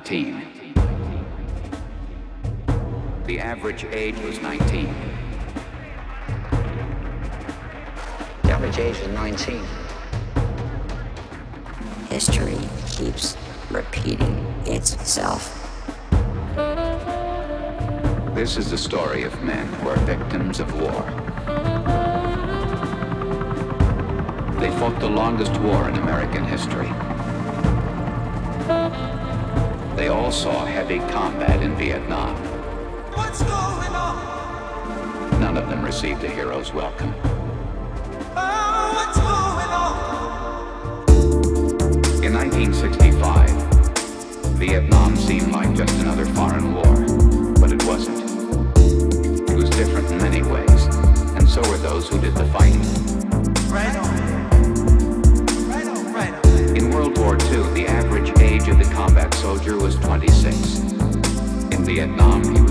19. The average age was 19. The average age was 19. History keeps repeating itself. This is the story of men who are victims of war. They fought the longest war in American history. They all saw heavy combat in Vietnam. What's going on? None of them received a hero's welcome. Oh, what's going on? In 1965, Vietnam seemed like just another foreign war, but it wasn't. It was different in many ways, and so were those who did the fighting. Right on. Right on, right on. In World War II, the soldier was 26. In Vietnam, he was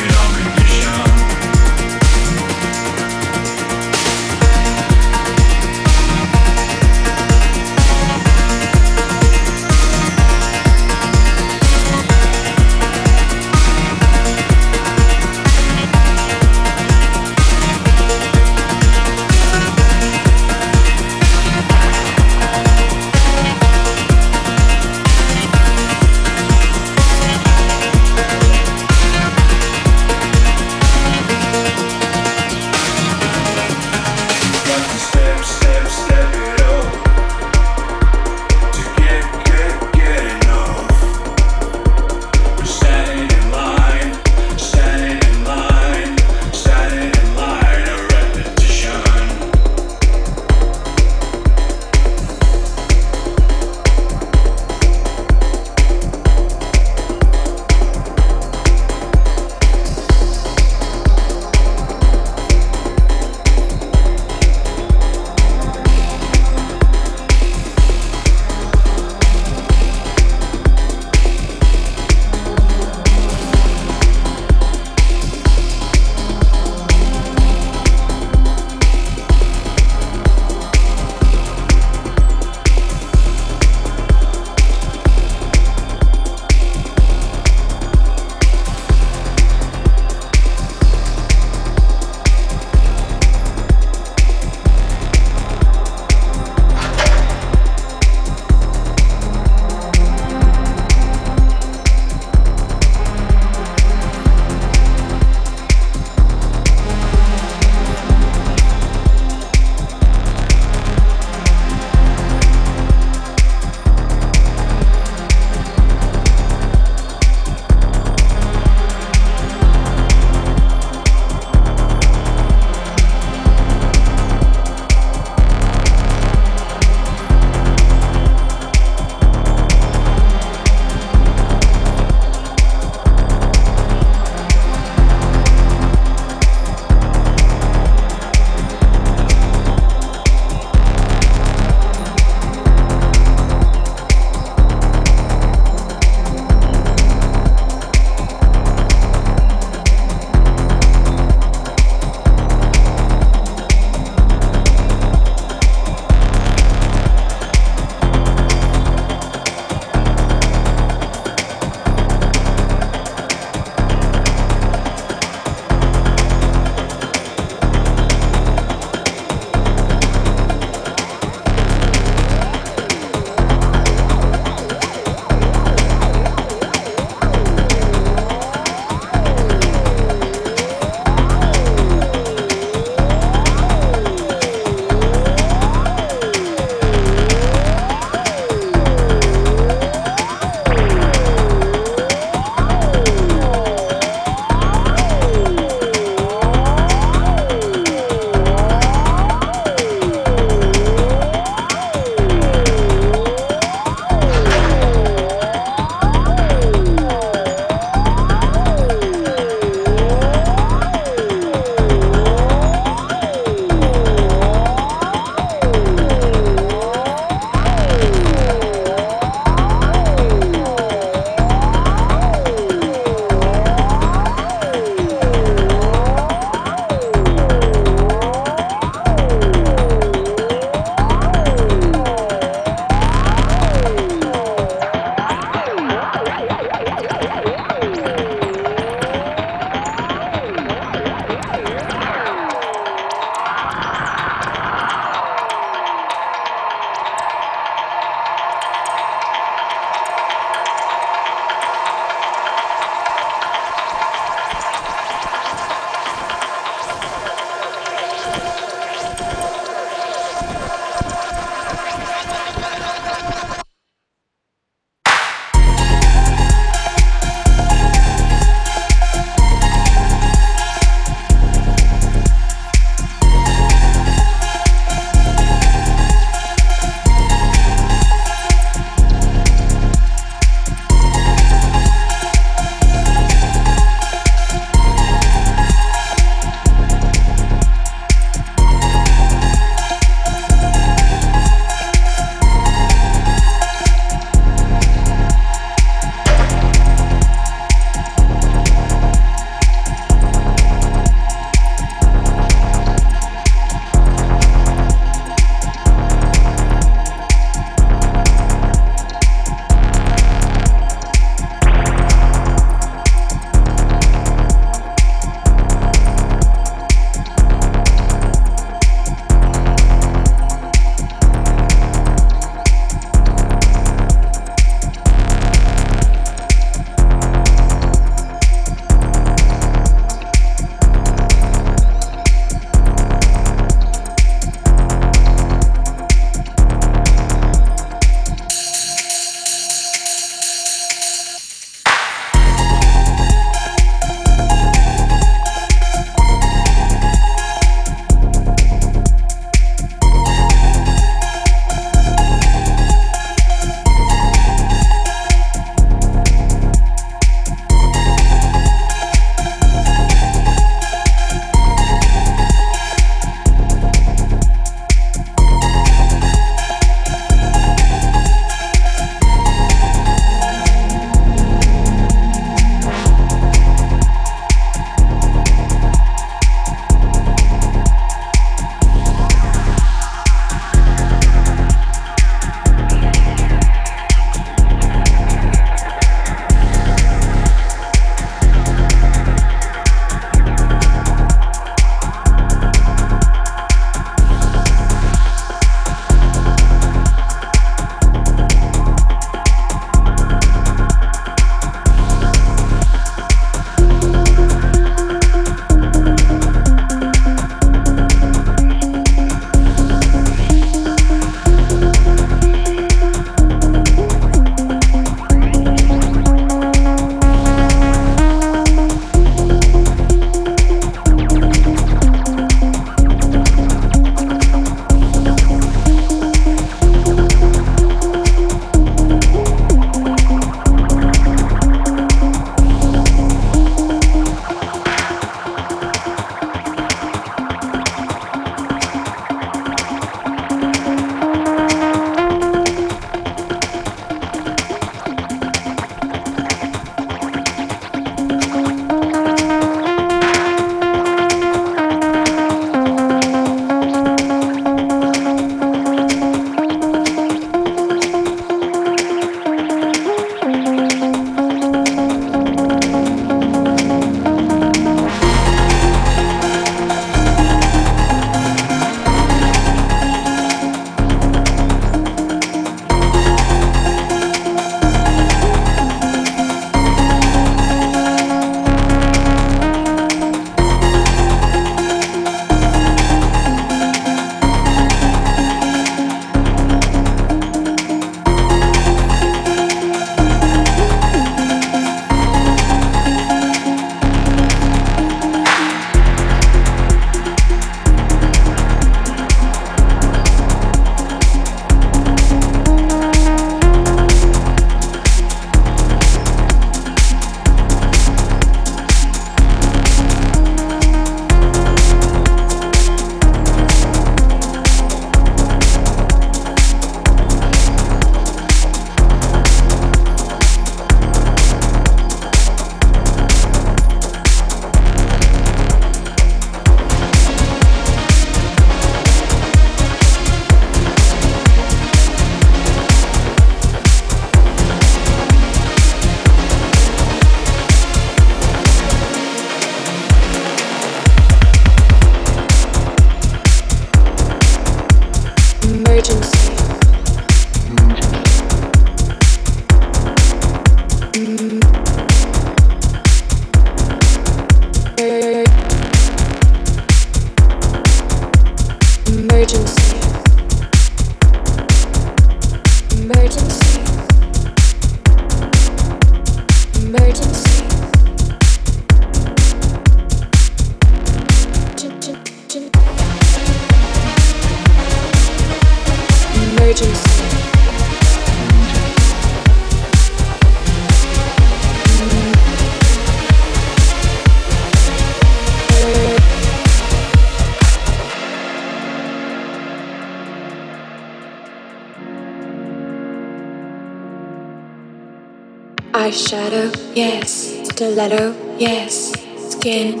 Stiletto, yes. Skin.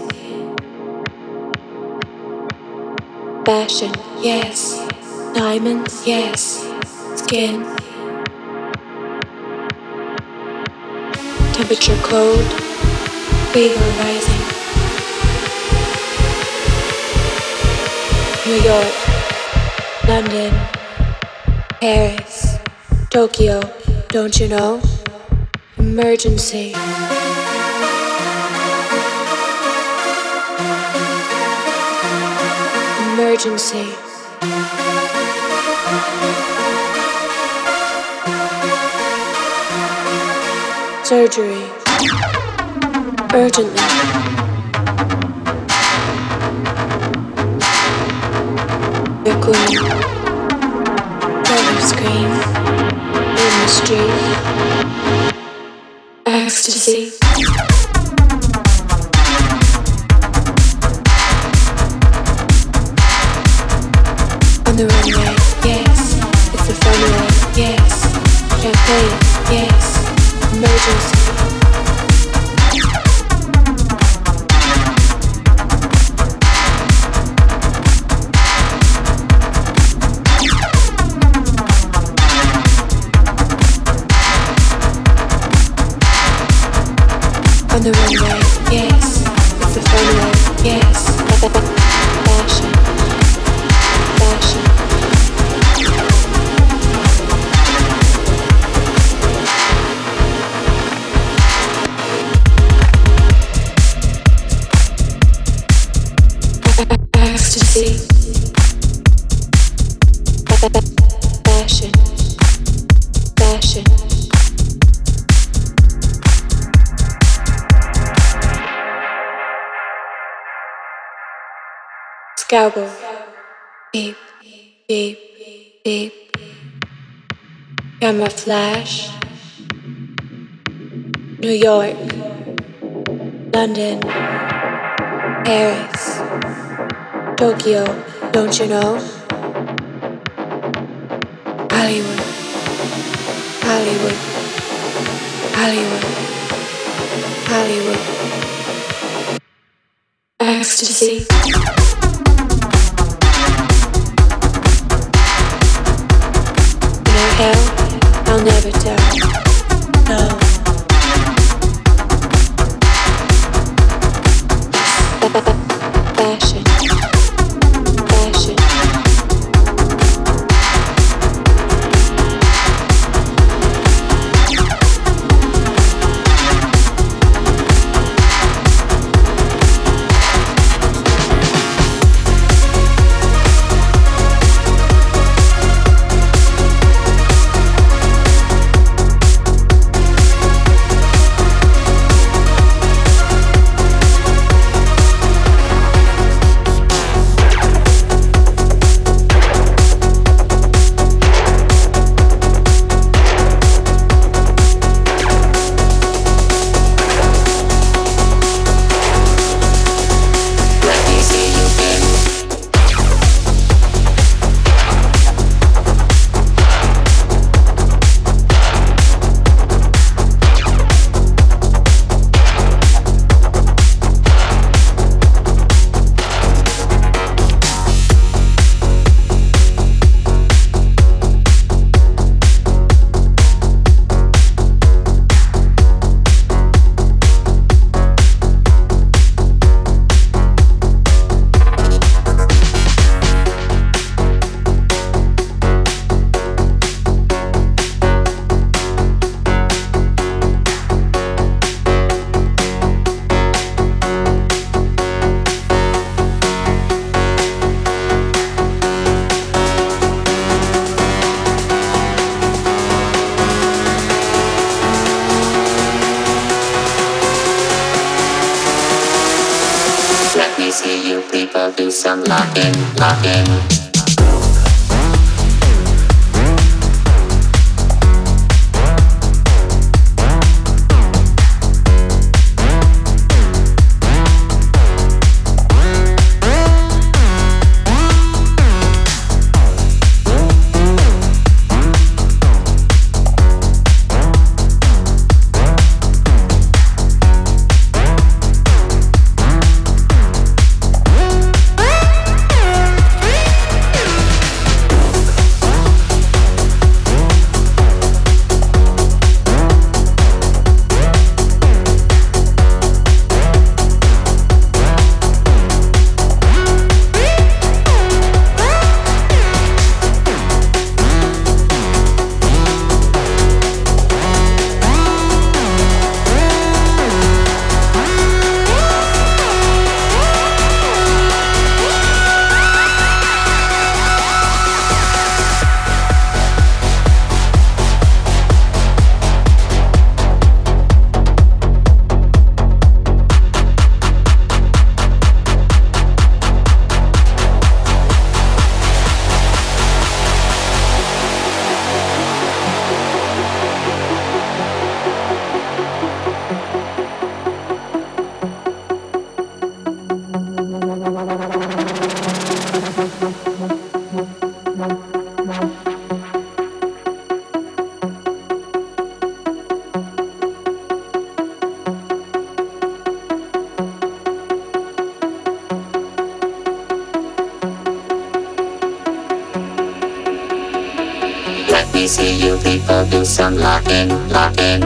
Fashion, yes. Diamonds, yes. Skin. Temperature cold. Fever rising. New York. London. Paris. Tokyo. Don't you know? Emergency. Emergency. Surgery. Urgently. Your queen. Never scream. In the street ecstasy. Emergency. the runway, yes. It's the funway, yes. Scalpel. Beep, beep, beep. Camera flash. New York. London. Paris. Tokyo. Don't you know? Hollywood. Hollywood. Hollywood. Hollywood. Ecstasy. Some locking, locking.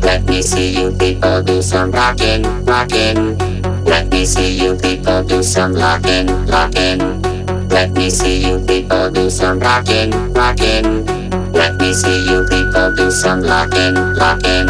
Let me see you people do some rocking, rocking. Let me see you people do some locking, locking. Let me see you people do some rocking, rocking. Let me see you people do some locking, locking.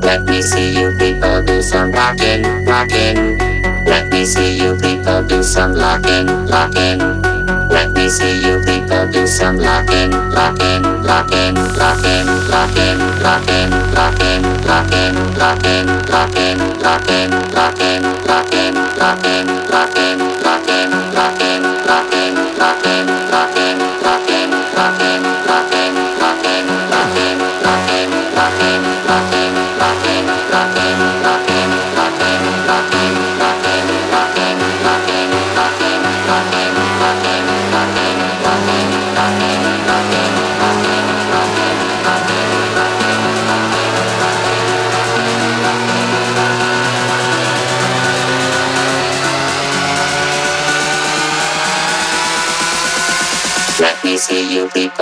Let me see you people do some rocking, rocking. Let me see you people do some locking, locking. Let me see you people do some locking, locking, locking, locking, locking, locking, locking, locking, locking, locking, locking, locking, locking, locking, locking, locking,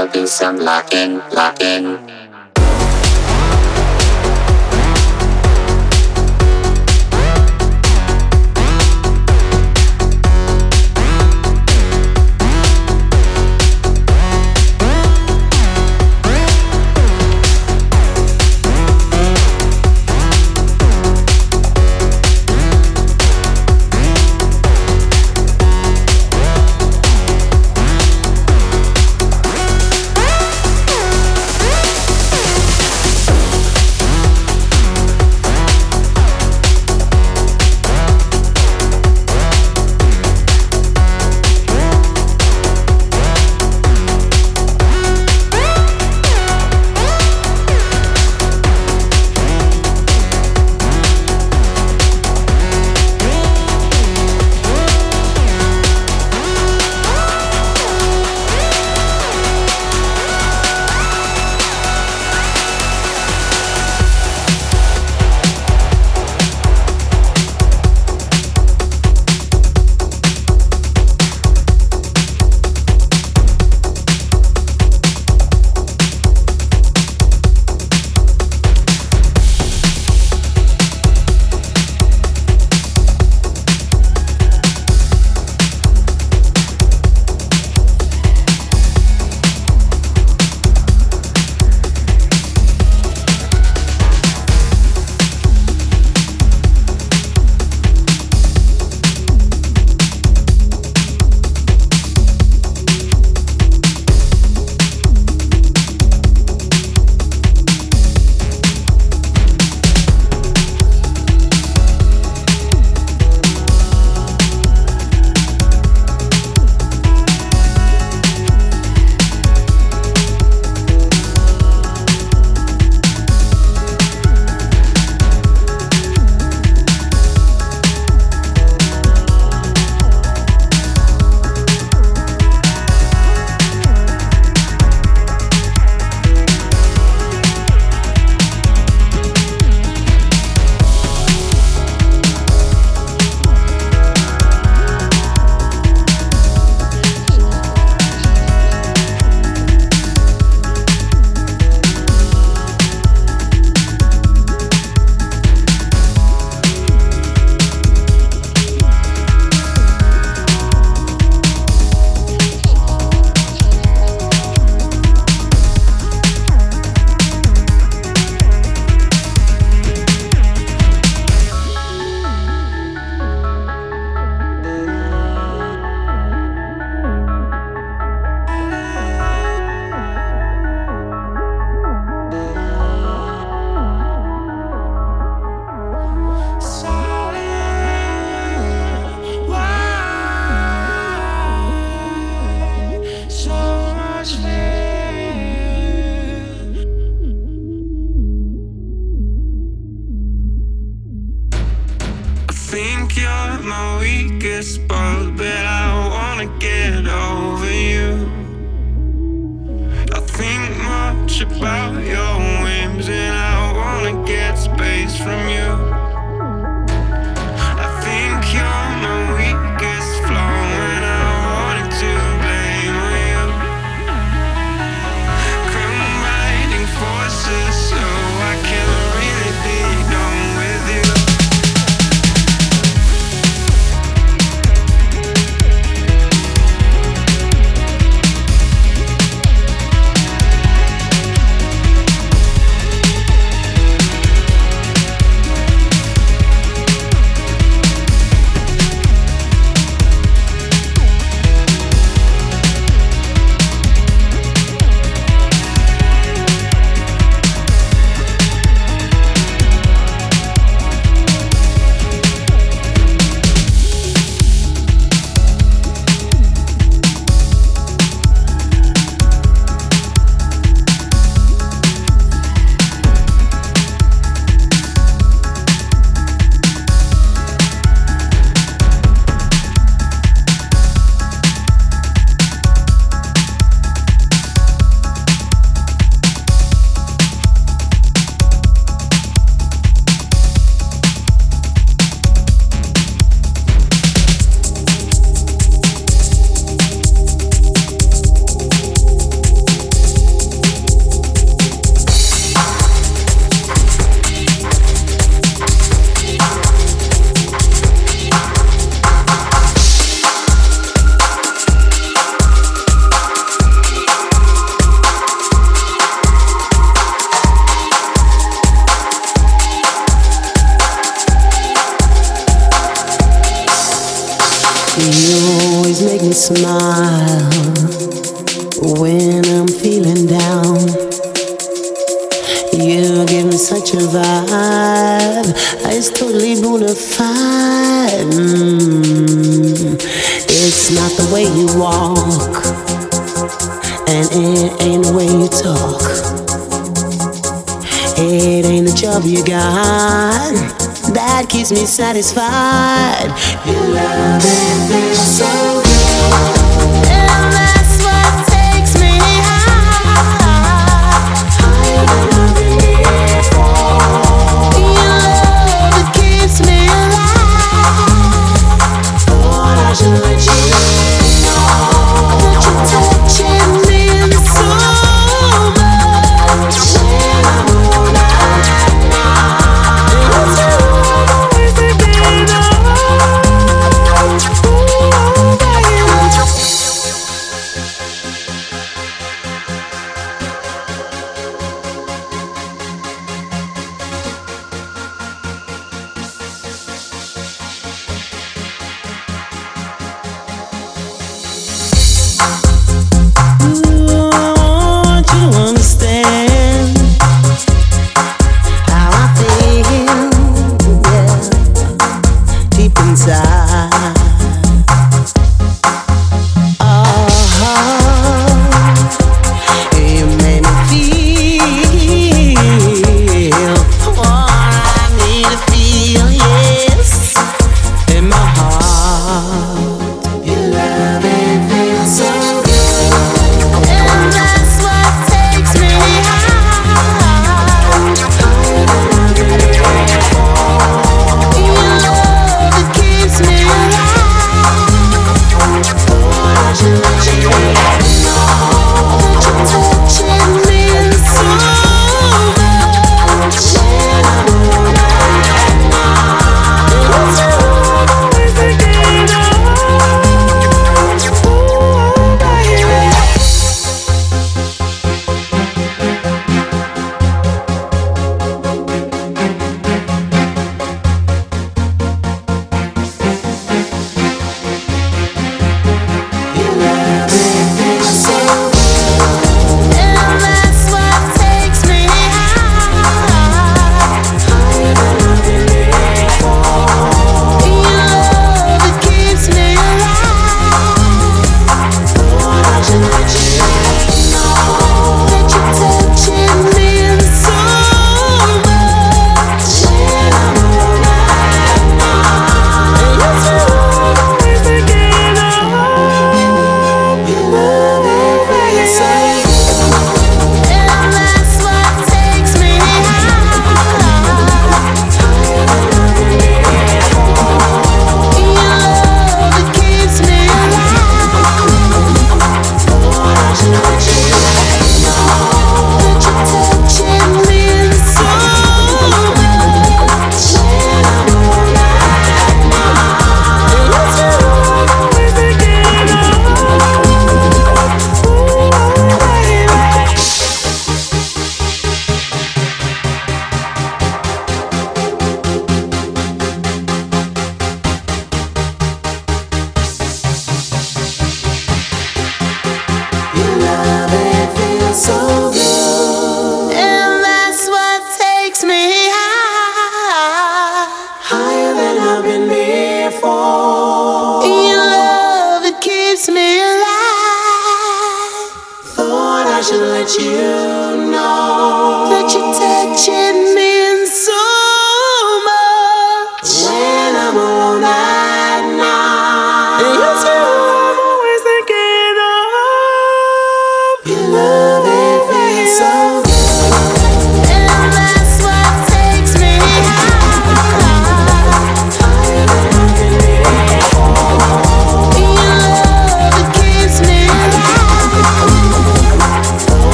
people do some locking, locking.